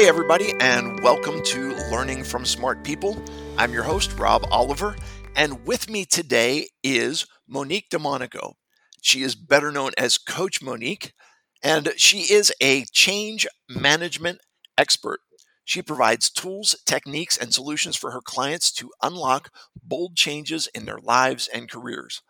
Hey, everybody, and welcome to Learning from Smart People. I'm your host, Rob Oliver, and with me today is Monique DeMonico. She is better known as Coach Monique, and she is a change management expert. She provides tools, techniques, and solutions for her clients to unlock bold changes in their lives and careers.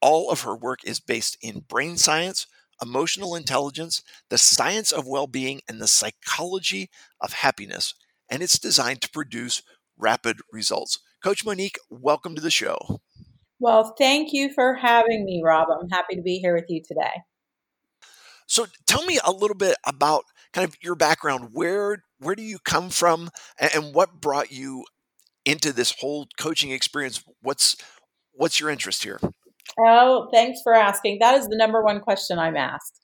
All of her work is based in brain science, emotional intelligence, the science of well being, and the psychology of happiness. And it's designed to produce rapid results. Coach Monique, welcome to the show. Well, thank you for having me, Rob. I'm happy to be here with you today. So tell me a little bit about kind of your background. Where where do you come from and what brought you into this whole coaching experience? What's what's your interest here? Oh, thanks for asking. That is the number one question I'm asked.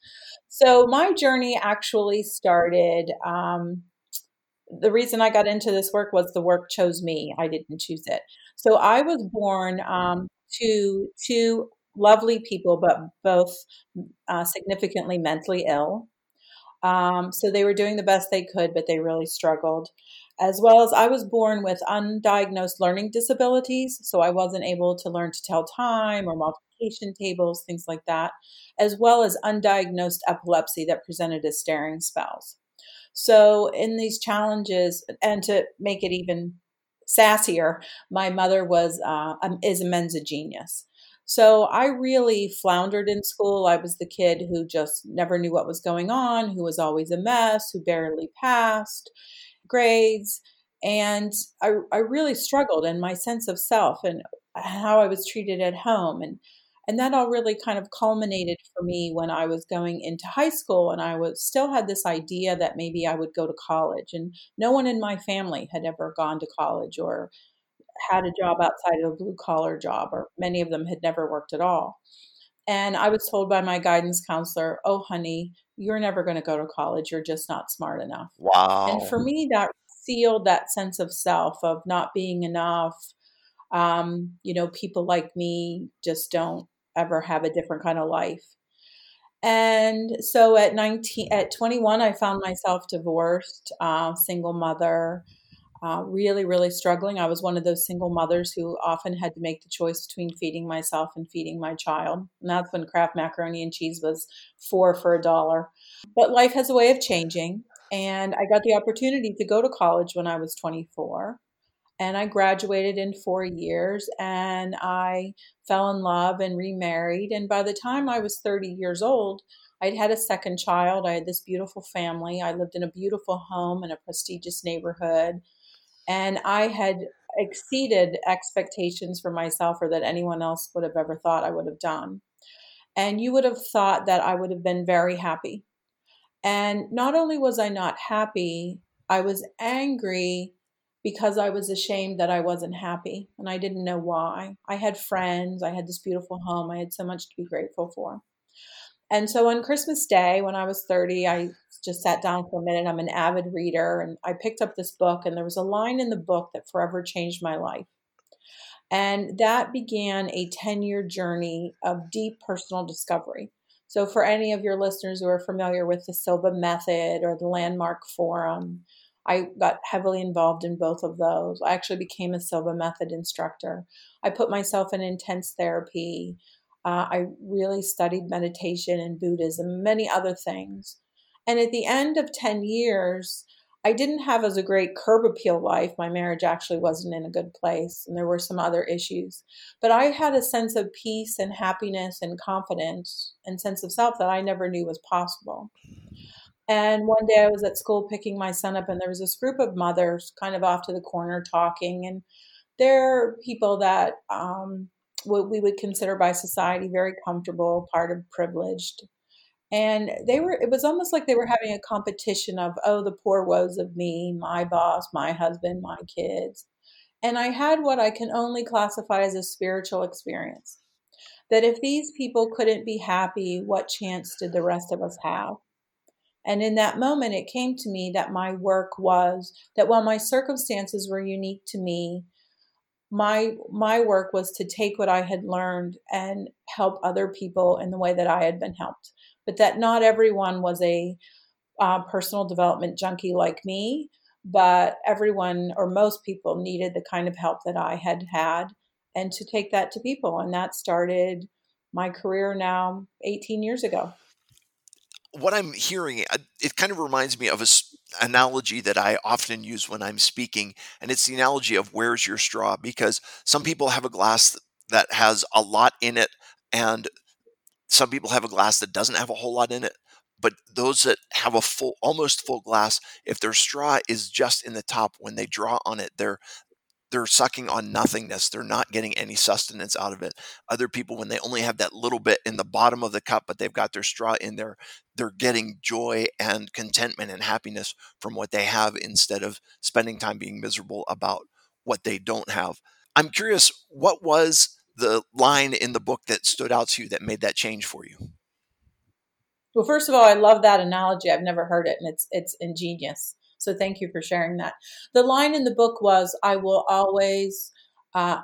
So, my journey actually started. Um, the reason I got into this work was the work chose me. I didn't choose it. So, I was born um, to two lovely people, but both uh, significantly mentally ill. Um, so, they were doing the best they could, but they really struggled as well as I was born with undiagnosed learning disabilities. So I wasn't able to learn to tell time or multiplication tables, things like that, as well as undiagnosed epilepsy that presented as staring spells. So in these challenges, and to make it even sassier, my mother was uh, is a Mensa genius. So I really floundered in school. I was the kid who just never knew what was going on, who was always a mess, who barely passed grades. And I, I really struggled in my sense of self and how I was treated at home. And, and that all really kind of culminated for me when I was going into high school and I was still had this idea that maybe I would go to college. And no one in my family had ever gone to college or had a job outside of a blue collar job, or many of them had never worked at all. And I was told by my guidance counselor, oh, honey, you're never going to go to college. You're just not smart enough. Wow. And for me, that sealed that sense of self, of not being enough. Um, you know, people like me just don't ever have a different kind of life. And so at 19, at 21, I found myself divorced, uh, single mother uh, really, really struggling. I was one of those single mothers who often had to make the choice between feeding myself and feeding my child. And that's when Kraft macaroni and cheese was four for a dollar. But life has a way of changing. And I got the opportunity to go to college when I was 24. And I graduated in four years and I fell in love and remarried. And by the time I was 30 years old, I'd had a second child. I had this beautiful family. I lived in a beautiful home in a prestigious neighborhood and I had exceeded expectations for myself or that anyone else would have ever thought I would have done. And you would have thought that I would have been very happy. And not only was I not happy, I was angry because I was ashamed that I wasn't happy and I didn't know why. I had friends, I had this beautiful home, I had so much to be grateful for. And so on Christmas Day, when I was 30, I just sat down for a minute. I'm an avid reader, and I picked up this book, and there was a line in the book that forever changed my life. And that began a 10 year journey of deep personal discovery. So, for any of your listeners who are familiar with the Silva Method or the Landmark Forum, I got heavily involved in both of those. I actually became a Silva Method instructor. I put myself in intense therapy. Uh, I really studied meditation and Buddhism, many other things. And at the end of 10 years, I didn't have as a great curb appeal life. My marriage actually wasn't in a good place, and there were some other issues. But I had a sense of peace and happiness and confidence and sense of self that I never knew was possible. And one day I was at school picking my son up, and there was this group of mothers kind of off to the corner talking. And they're people that um, what we would consider by society very comfortable, part of privileged. And they were, it was almost like they were having a competition of, oh, the poor woes of me, my boss, my husband, my kids. And I had what I can only classify as a spiritual experience. That if these people couldn't be happy, what chance did the rest of us have? And in that moment, it came to me that my work was that while my circumstances were unique to me, my my work was to take what I had learned and help other people in the way that I had been helped. But that not everyone was a uh, personal development junkie like me, but everyone or most people needed the kind of help that I had had and to take that to people. And that started my career now 18 years ago. What I'm hearing, uh, it kind of reminds me of a analogy that I often use when I'm speaking, and it's the analogy of where's your straw? Because some people have a glass that has a lot in it, and some people have a glass that doesn't have a whole lot in it. But those that have a full, almost full glass, if their straw is just in the top, when they draw on it, they're they're sucking on nothingness. They're not getting any sustenance out of it. Other people, when they only have that little bit in the bottom of the cup, but they've got their straw in there, they're getting joy and contentment and happiness from what they have instead of spending time being miserable about what they don't have. I'm curious, what was the line in the book that stood out to you that made that change for you? Well, first of all, I love that analogy. I've never heard it, and it's it's ingenious. So thank you for sharing that. The line in the book was, I will always uh,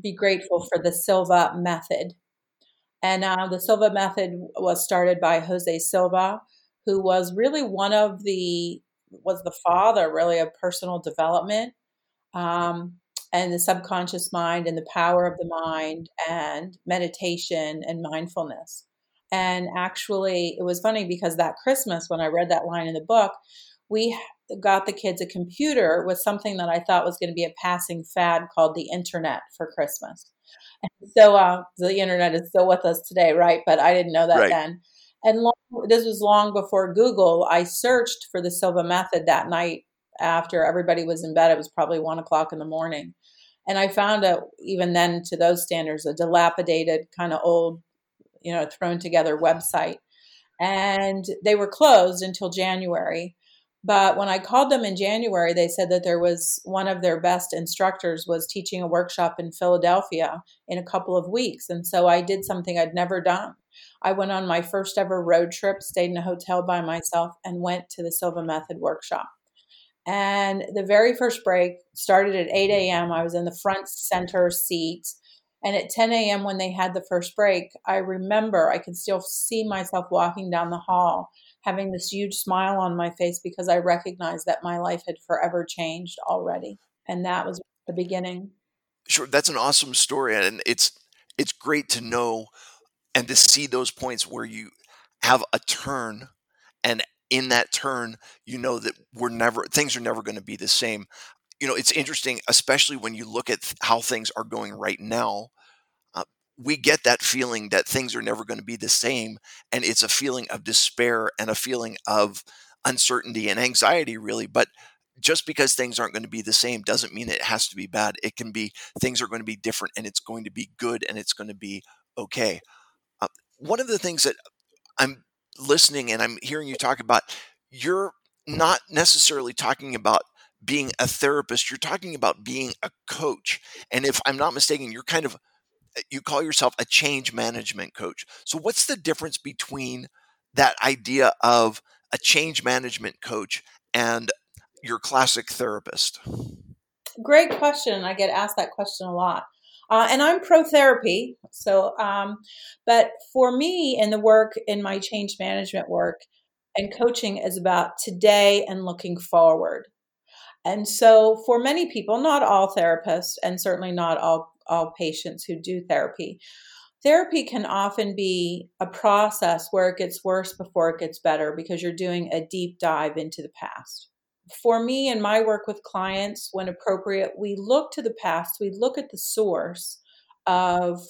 be grateful for the Silva method. And uh, the Silva method was started by Jose Silva, who was really one of the, was the father really of personal development um, and the subconscious mind and the power of the mind and meditation and mindfulness. And actually, it was funny because that Christmas, when I read that line in the book, we got the kids a computer was something that I thought was going to be a passing fad called the internet for Christmas. And so uh, the internet is still with us today, right? But I didn't know that right. then. And long, this was long before Google. I searched for the Silva method that night after everybody was in bed. It was probably one o'clock in the morning. And I found out, even then, to those standards, a dilapidated, kind of old, you know, thrown together website. And they were closed until January. But when I called them in January, they said that there was one of their best instructors was teaching a workshop in Philadelphia in a couple of weeks. And so I did something I'd never done. I went on my first ever road trip, stayed in a hotel by myself, and went to the Silva Method workshop. And the very first break started at 8 a.m. I was in the front center seat. And at 10 a.m., when they had the first break, I remember I could still see myself walking down the hall having this huge smile on my face because I recognized that my life had forever changed already. And that was the beginning. Sure, that's an awesome story and it's it's great to know and to see those points where you have a turn and in that turn you know that we're never things are never going to be the same. You know, it's interesting especially when you look at how things are going right now we get that feeling that things are never going to be the same. And it's a feeling of despair and a feeling of uncertainty and anxiety, really. But just because things aren't going to be the same doesn't mean it has to be bad. It can be things are going to be different and it's going to be good and it's going to be okay. Uh, one of the things that I'm listening and I'm hearing you talk about, you're not necessarily talking about being a therapist, you're talking about being a coach. And if I'm not mistaken, you're kind of you call yourself a change management coach. So, what's the difference between that idea of a change management coach and your classic therapist? Great question. I get asked that question a lot. Uh, and I'm pro therapy. So, um, but for me, in the work, in my change management work and coaching, is about today and looking forward. And so, for many people, not all therapists, and certainly not all all patients who do therapy. Therapy can often be a process where it gets worse before it gets better because you're doing a deep dive into the past. For me and my work with clients, when appropriate, we look to the past, we look at the source of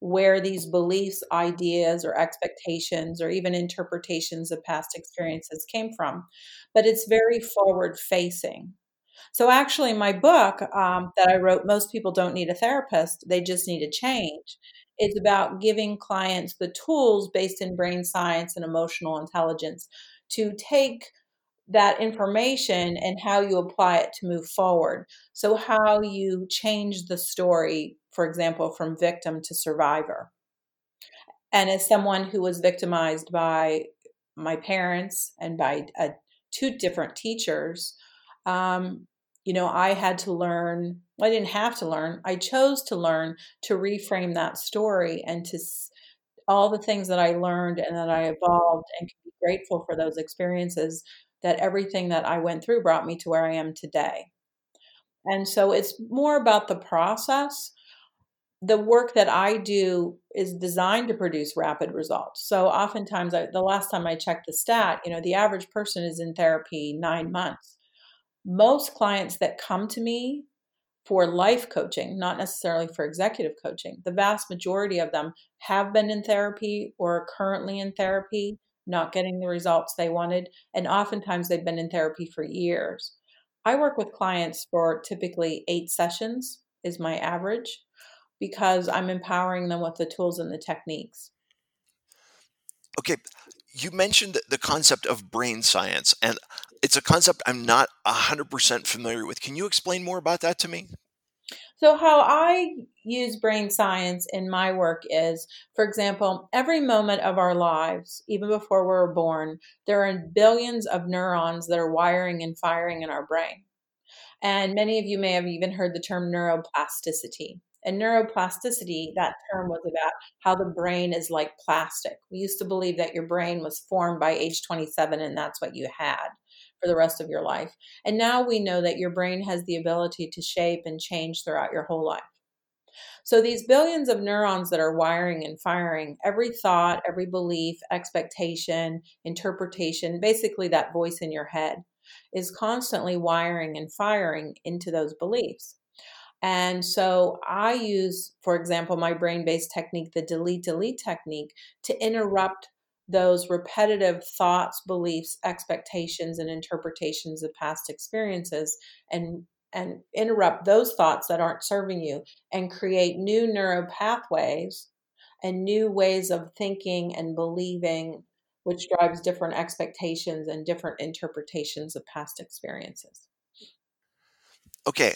where these beliefs, ideas, or expectations, or even interpretations of past experiences came from. But it's very forward facing. So, actually, my book um, that I wrote, Most People Don't Need a Therapist, They Just Need a Change, is about giving clients the tools based in brain science and emotional intelligence to take that information and how you apply it to move forward. So, how you change the story, for example, from victim to survivor. And as someone who was victimized by my parents and by uh, two different teachers, um, you know, I had to learn, I didn't have to learn, I chose to learn to reframe that story and to all the things that I learned and that I evolved and can be grateful for those experiences that everything that I went through brought me to where I am today. And so it's more about the process. The work that I do is designed to produce rapid results. So oftentimes, I, the last time I checked the stat, you know, the average person is in therapy nine months. Most clients that come to me for life coaching, not necessarily for executive coaching. The vast majority of them have been in therapy or are currently in therapy, not getting the results they wanted. And oftentimes they've been in therapy for years. I work with clients for typically eight sessions, is my average, because I'm empowering them with the tools and the techniques. Okay. You mentioned the concept of brain science, and it's a concept I'm not 100% familiar with. Can you explain more about that to me? So, how I use brain science in my work is, for example, every moment of our lives, even before we're born, there are billions of neurons that are wiring and firing in our brain. And many of you may have even heard the term neuroplasticity. And neuroplasticity, that term was about how the brain is like plastic. We used to believe that your brain was formed by age 27 and that's what you had for the rest of your life. And now we know that your brain has the ability to shape and change throughout your whole life. So, these billions of neurons that are wiring and firing, every thought, every belief, expectation, interpretation, basically that voice in your head, is constantly wiring and firing into those beliefs. And so I use, for example, my brain based technique, the delete delete technique, to interrupt those repetitive thoughts, beliefs, expectations, and interpretations of past experiences and and interrupt those thoughts that aren't serving you and create new neural pathways and new ways of thinking and believing which drives different expectations and different interpretations of past experiences. Okay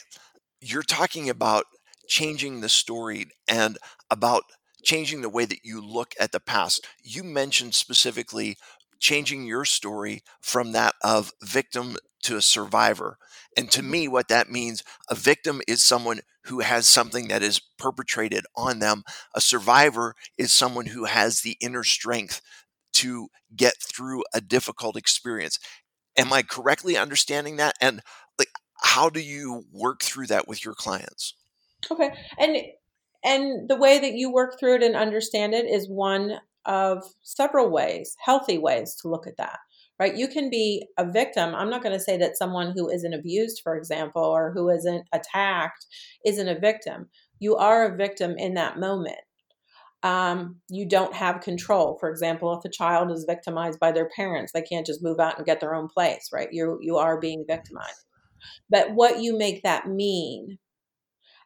you're talking about changing the story and about changing the way that you look at the past. You mentioned specifically changing your story from that of victim to a survivor. And to mm-hmm. me, what that means, a victim is someone who has something that is perpetrated on them. A survivor is someone who has the inner strength to get through a difficult experience. Am I correctly understanding that? And how do you work through that with your clients? Okay. And and the way that you work through it and understand it is one of several ways, healthy ways to look at that. Right? You can be a victim. I'm not going to say that someone who isn't abused, for example, or who isn't attacked isn't a victim. You are a victim in that moment. Um, you don't have control. For example, if a child is victimized by their parents, they can't just move out and get their own place, right? You you are being victimized. But what you make that mean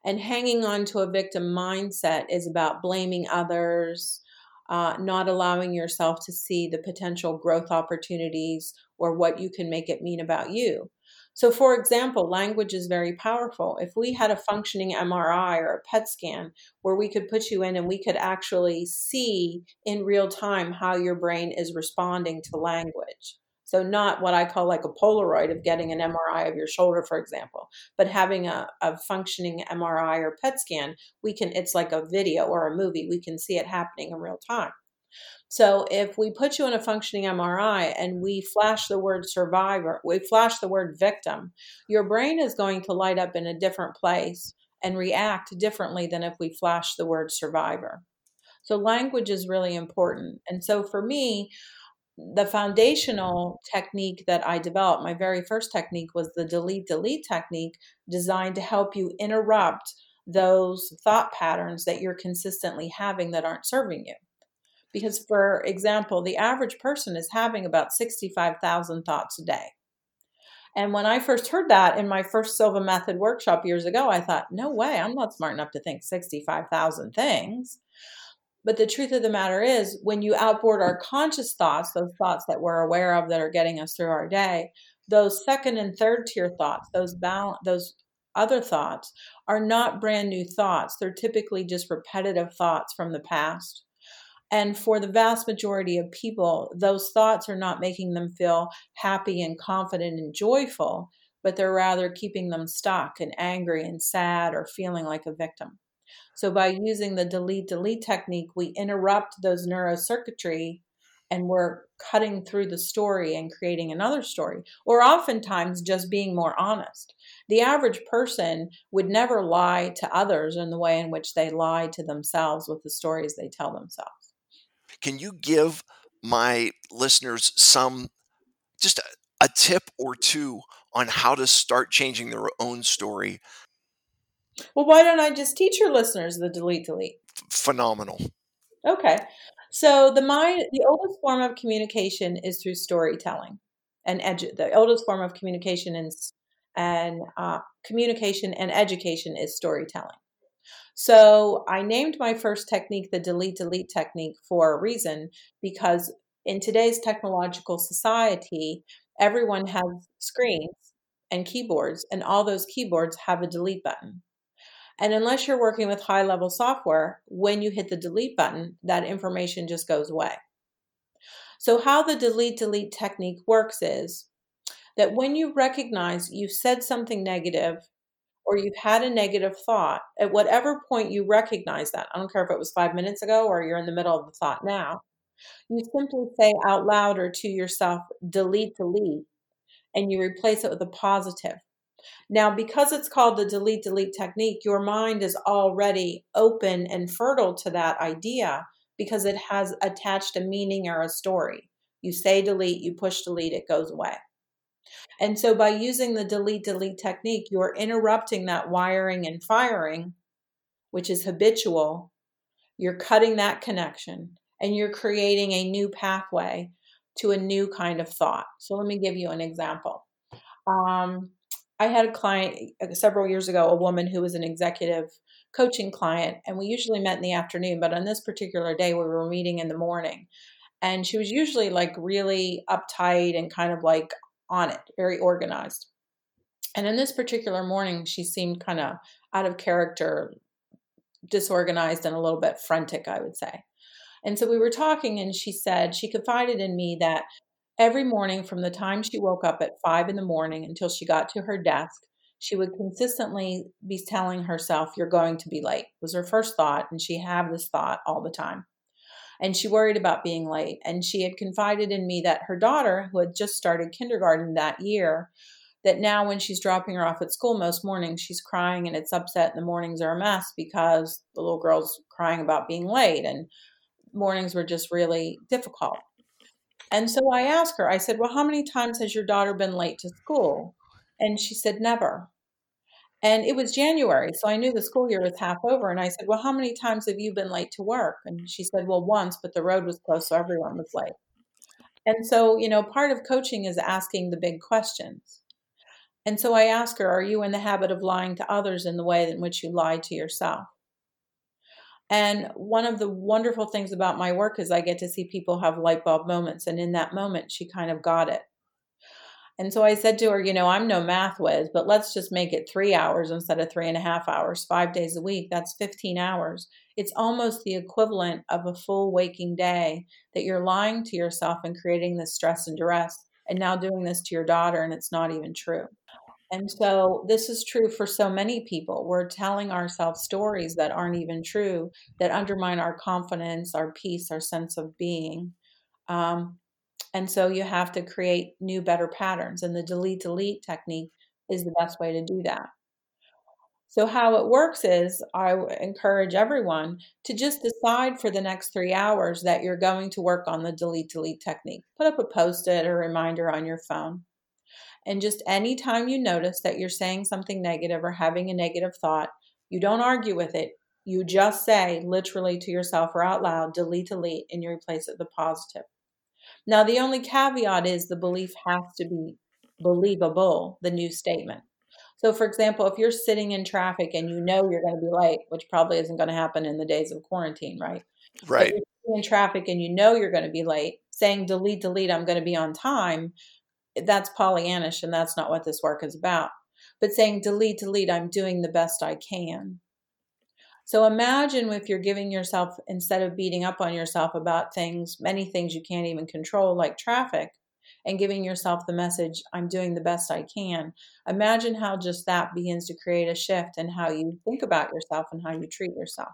and hanging on to a victim mindset is about blaming others, uh, not allowing yourself to see the potential growth opportunities or what you can make it mean about you. So, for example, language is very powerful. If we had a functioning MRI or a PET scan where we could put you in and we could actually see in real time how your brain is responding to language, so, not what I call like a Polaroid of getting an MRI of your shoulder, for example, but having a, a functioning MRI or PET scan, we can, it's like a video or a movie, we can see it happening in real time. So, if we put you in a functioning MRI and we flash the word survivor, we flash the word victim, your brain is going to light up in a different place and react differently than if we flash the word survivor. So, language is really important. And so, for me, the foundational technique that I developed, my very first technique was the delete delete technique designed to help you interrupt those thought patterns that you're consistently having that aren't serving you. Because, for example, the average person is having about 65,000 thoughts a day. And when I first heard that in my first Silva Method workshop years ago, I thought, no way, I'm not smart enough to think 65,000 things. But the truth of the matter is, when you outboard our conscious thoughts, those thoughts that we're aware of that are getting us through our day, those second and third tier thoughts, those balance, those other thoughts are not brand new thoughts. They're typically just repetitive thoughts from the past. And for the vast majority of people, those thoughts are not making them feel happy and confident and joyful, but they're rather keeping them stuck and angry and sad or feeling like a victim. So by using the delete delete technique, we interrupt those neurocircuitry and we're cutting through the story and creating another story, or oftentimes just being more honest. The average person would never lie to others in the way in which they lie to themselves with the stories they tell themselves. Can you give my listeners some just a, a tip or two on how to start changing their own story? Well, why don't I just teach your listeners the delete delete? Phenomenal. Okay. So the mind, the oldest form of communication is through storytelling, and edu- the oldest form of communication and and uh, communication and education is storytelling. So I named my first technique the delete delete technique for a reason because in today's technological society, everyone has screens and keyboards, and all those keyboards have a delete button. And unless you're working with high level software, when you hit the delete button, that information just goes away. So, how the delete delete technique works is that when you recognize you've said something negative or you've had a negative thought, at whatever point you recognize that, I don't care if it was five minutes ago or you're in the middle of the thought now, you simply say out loud or to yourself, delete, delete, and you replace it with a positive. Now, because it's called the delete delete technique, your mind is already open and fertile to that idea because it has attached a meaning or a story. You say delete, you push delete, it goes away. And so by using the delete delete technique, you're interrupting that wiring and firing, which is habitual. You're cutting that connection and you're creating a new pathway to a new kind of thought. So let me give you an example. Um, I had a client uh, several years ago, a woman who was an executive coaching client, and we usually met in the afternoon, but on this particular day, we were meeting in the morning. And she was usually like really uptight and kind of like on it, very organized. And in this particular morning, she seemed kind of out of character, disorganized, and a little bit frantic, I would say. And so we were talking, and she said she confided in me that Every morning from the time she woke up at five in the morning until she got to her desk, she would consistently be telling herself, You're going to be late, was her first thought. And she had this thought all the time. And she worried about being late. And she had confided in me that her daughter, who had just started kindergarten that year, that now when she's dropping her off at school most mornings, she's crying and it's upset, and the mornings are a mess because the little girl's crying about being late. And mornings were just really difficult. And so I asked her, I said, Well, how many times has your daughter been late to school? And she said, Never. And it was January, so I knew the school year was half over. And I said, Well, how many times have you been late to work? And she said, Well, once, but the road was closed, so everyone was late. And so, you know, part of coaching is asking the big questions. And so I asked her, Are you in the habit of lying to others in the way in which you lie to yourself? And one of the wonderful things about my work is I get to see people have light bulb moments. And in that moment, she kind of got it. And so I said to her, You know, I'm no math whiz, but let's just make it three hours instead of three and a half hours, five days a week. That's 15 hours. It's almost the equivalent of a full waking day that you're lying to yourself and creating this stress and duress, and now doing this to your daughter, and it's not even true. And so this is true for so many people. We're telling ourselves stories that aren't even true, that undermine our confidence, our peace, our sense of being. Um, and so you have to create new, better patterns. And the delete delete technique is the best way to do that. So, how it works is I encourage everyone to just decide for the next three hours that you're going to work on the delete delete technique. Put up a post it or reminder on your phone. And just anytime you notice that you're saying something negative or having a negative thought, you don't argue with it. You just say literally to yourself or out loud, delete, delete, and you replace it with positive. Now, the only caveat is the belief has to be believable, the new statement. So, for example, if you're sitting in traffic and you know you're going to be late, which probably isn't going to happen in the days of quarantine, right? Right. in traffic and you know you're going to be late, saying delete, delete, I'm going to be on time that's Pollyannish and that's not what this work is about. But saying, delete, delete, I'm doing the best I can. So imagine if you're giving yourself, instead of beating up on yourself about things, many things you can't even control, like traffic, and giving yourself the message, I'm doing the best I can. Imagine how just that begins to create a shift in how you think about yourself and how you treat yourself.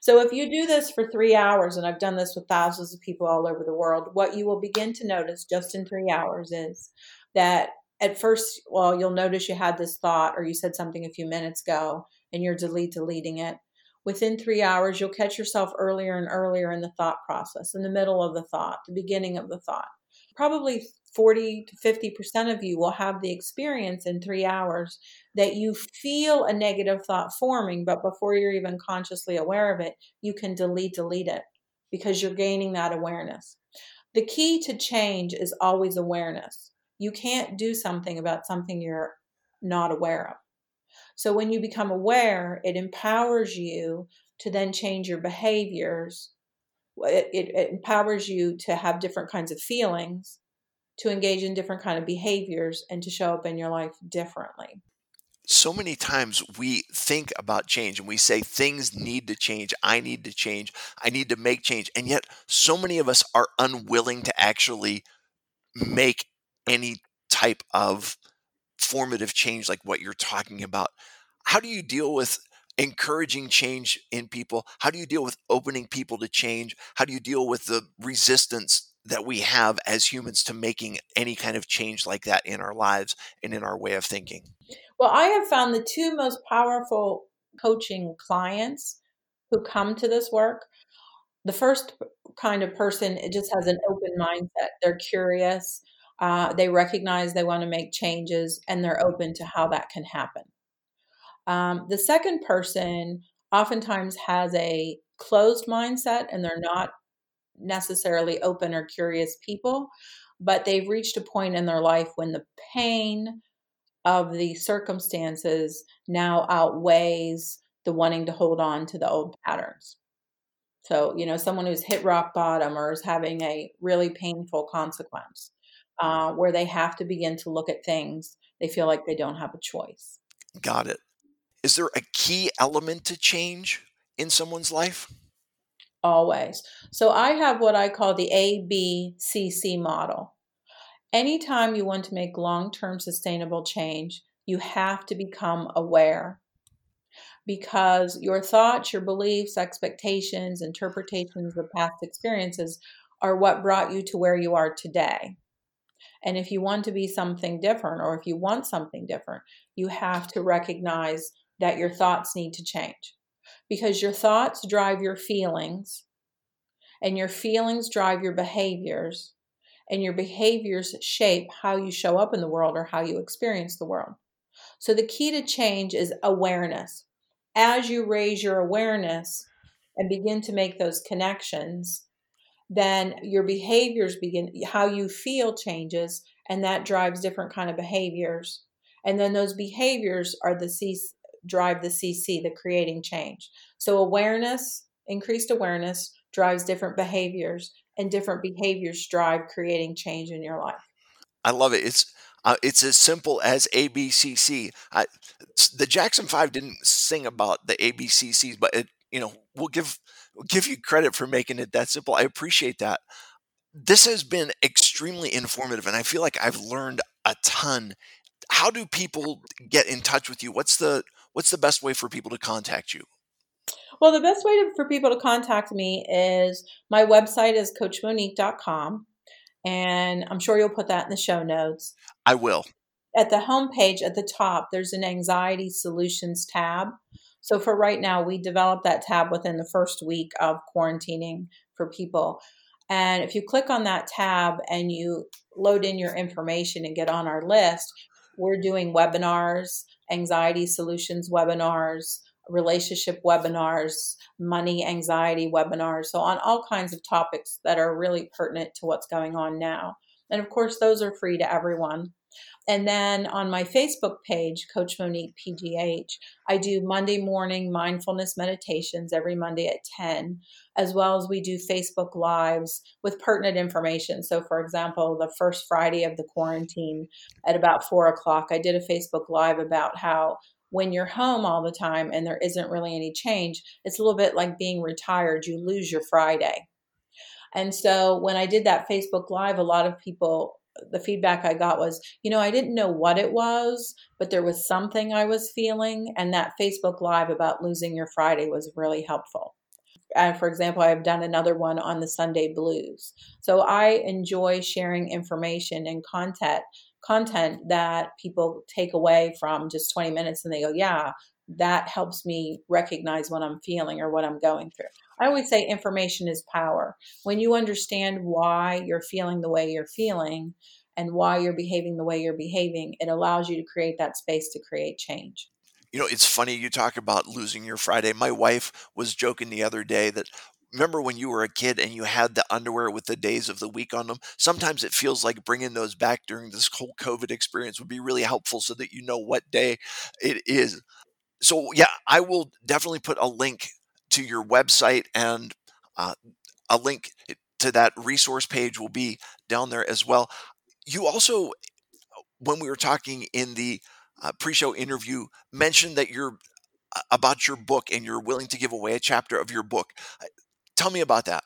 So if you do this for three hours, and I've done this with thousands of people all over the world, what you will begin to notice just in three hours is that at first, well, you'll notice you had this thought or you said something a few minutes ago and you're delete deleting it. Within three hours, you'll catch yourself earlier and earlier in the thought process, in the middle of the thought, the beginning of the thought. Probably 40 to 50% of you will have the experience in three hours that you feel a negative thought forming, but before you're even consciously aware of it, you can delete, delete it because you're gaining that awareness. The key to change is always awareness. You can't do something about something you're not aware of. So when you become aware, it empowers you to then change your behaviors. It, it, it empowers you to have different kinds of feelings to engage in different kind of behaviors and to show up in your life differently. So many times we think about change and we say things need to change. I need to change. I need to make change. And yet so many of us are unwilling to actually make any type of formative change like what you're talking about. How do you deal with encouraging change in people? How do you deal with opening people to change? How do you deal with the resistance that we have as humans to making any kind of change like that in our lives and in our way of thinking? Well, I have found the two most powerful coaching clients who come to this work. The first kind of person it just has an open mindset. They're curious. Uh, they recognize they want to make changes and they're open to how that can happen. Um, the second person oftentimes has a closed mindset and they're not necessarily open or curious people, but they've reached a point in their life when the pain of the circumstances now outweighs the wanting to hold on to the old patterns. So, you know, someone who's hit rock bottom or is having a really painful consequence uh, where they have to begin to look at things, they feel like they don't have a choice. Got it. Is there a key element to change in someone's life? Always. So I have what I call the ABCC model. Anytime you want to make long term sustainable change, you have to become aware because your thoughts, your beliefs, expectations, interpretations of past experiences are what brought you to where you are today. And if you want to be something different or if you want something different, you have to recognize that your thoughts need to change because your thoughts drive your feelings, and your feelings drive your behaviors, and your behaviors shape how you show up in the world or how you experience the world. So, the key to change is awareness. As you raise your awareness and begin to make those connections, then your behaviors begin, how you feel changes, and that drives different kind of behaviors. And then those behaviors are the drive the CC, the creating change. So awareness, increased awareness drives different behaviors and different behaviors drive creating change in your life. I love it. It's uh, it's as simple as ABCC. I, the Jackson Five didn't sing about the ABCCs, but it, you know, we'll give we'll give you credit for making it that simple. I appreciate that. This has been extremely informative, and I feel like I've learned a ton. How do people get in touch with you? What's the what's the best way for people to contact you? Well, the best way to, for people to contact me is my website is coachmonique.com. And I'm sure you'll put that in the show notes. I will. At the homepage at the top, there's an anxiety solutions tab. So for right now, we developed that tab within the first week of quarantining for people. And if you click on that tab and you load in your information and get on our list, we're doing webinars, anxiety solutions webinars, relationship webinars, money anxiety webinars. So, on all kinds of topics that are really pertinent to what's going on now. And of course, those are free to everyone. And then on my Facebook page, Coach Monique PGH, I do Monday morning mindfulness meditations every Monday at 10, as well as we do Facebook Lives with pertinent information. So, for example, the first Friday of the quarantine at about four o'clock, I did a Facebook Live about how when you're home all the time and there isn't really any change, it's a little bit like being retired. You lose your Friday. And so when I did that Facebook Live, a lot of people the feedback I got was, you know, I didn't know what it was, but there was something I was feeling. And that Facebook Live about losing your Friday was really helpful. And for example, I've done another one on the Sunday blues. So I enjoy sharing information and content content that people take away from just 20 minutes and they go, yeah, that helps me recognize what I'm feeling or what I'm going through. I always say information is power. When you understand why you're feeling the way you're feeling and why you're behaving the way you're behaving, it allows you to create that space to create change. You know, it's funny you talk about losing your Friday. My wife was joking the other day that remember when you were a kid and you had the underwear with the days of the week on them? Sometimes it feels like bringing those back during this whole COVID experience would be really helpful so that you know what day it is. So, yeah, I will definitely put a link to your website and uh, a link to that resource page will be down there as well. You also, when we were talking in the uh, pre-show interview, mentioned that you're uh, about your book and you're willing to give away a chapter of your book. Uh, tell me about that.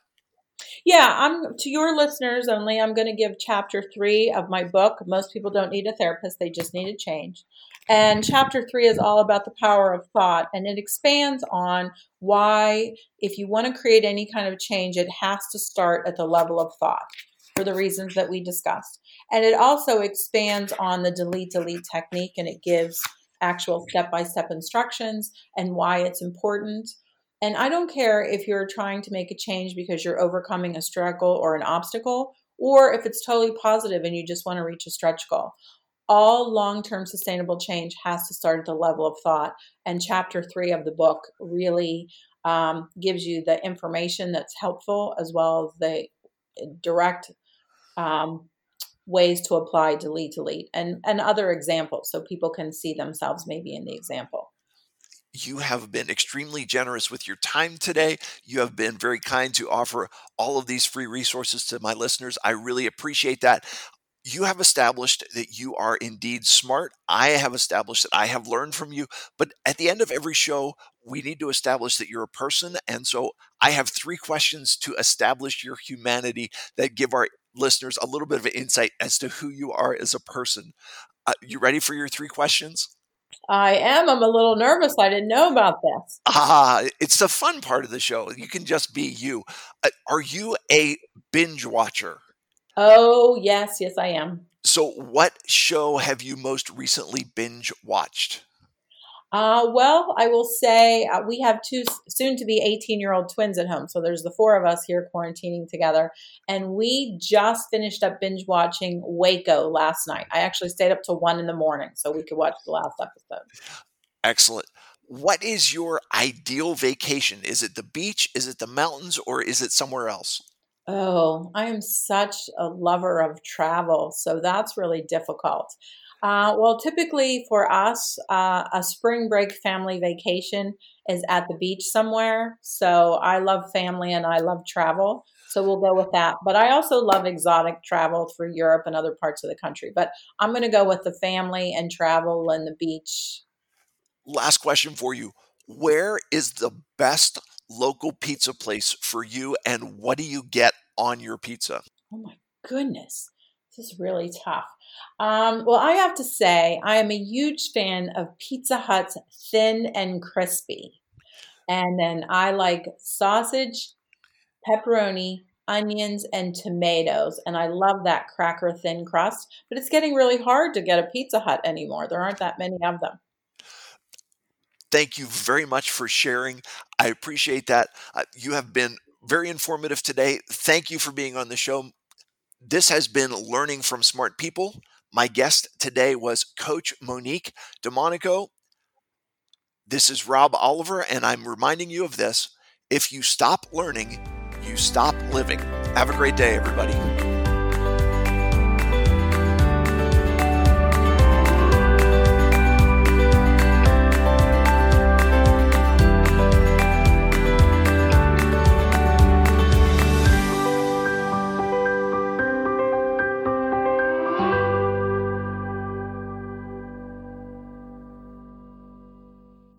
Yeah, I'm to your listeners only. I'm going to give chapter three of my book. Most people don't need a therapist; they just need a change. And chapter three is all about the power of thought, and it expands on why, if you want to create any kind of change, it has to start at the level of thought for the reasons that we discussed. And it also expands on the delete delete technique, and it gives actual step by step instructions and why it's important and I don't care if you're trying to make a change because you're overcoming a struggle or an obstacle, or if it's totally positive and you just want to reach a stretch goal. All long term sustainable change has to start at the level of thought. And chapter three of the book really um, gives you the information that's helpful as well as the direct um, ways to apply delete delete and, and other examples so people can see themselves maybe in the example. You have been extremely generous with your time today. You have been very kind to offer all of these free resources to my listeners. I really appreciate that. You have established that you are indeed smart. I have established that I have learned from you. But at the end of every show, we need to establish that you're a person. And so I have three questions to establish your humanity that give our listeners a little bit of an insight as to who you are as a person. Uh, you ready for your three questions? I am. I'm a little nervous. I didn't know about this. Ah, it's the fun part of the show. You can just be you. Uh, are you a binge watcher? Oh, yes, yes, I am. So, what show have you most recently binge watched? Uh, well, I will say uh, we have two soon to be 18 year old twins at home. So there's the four of us here quarantining together. And we just finished up binge watching Waco last night. I actually stayed up till one in the morning so we could watch the last episode. Excellent. What is your ideal vacation? Is it the beach? Is it the mountains? Or is it somewhere else? Oh, I am such a lover of travel. So that's really difficult. Uh, well, typically for us, uh, a spring break family vacation is at the beach somewhere. So I love family and I love travel. So we'll go with that. But I also love exotic travel through Europe and other parts of the country. But I'm going to go with the family and travel and the beach. Last question for you Where is the best local pizza place for you, and what do you get on your pizza? Oh my goodness. This is really tough. Um, well, I have to say, I am a huge fan of Pizza Hut's thin and crispy. And then I like sausage, pepperoni, onions, and tomatoes. And I love that cracker thin crust. But it's getting really hard to get a Pizza Hut anymore. There aren't that many of them. Thank you very much for sharing. I appreciate that. Uh, you have been very informative today. Thank you for being on the show. This has been Learning from Smart People. My guest today was Coach Monique DeMonico. This is Rob Oliver, and I'm reminding you of this. If you stop learning, you stop living. Have a great day, everybody.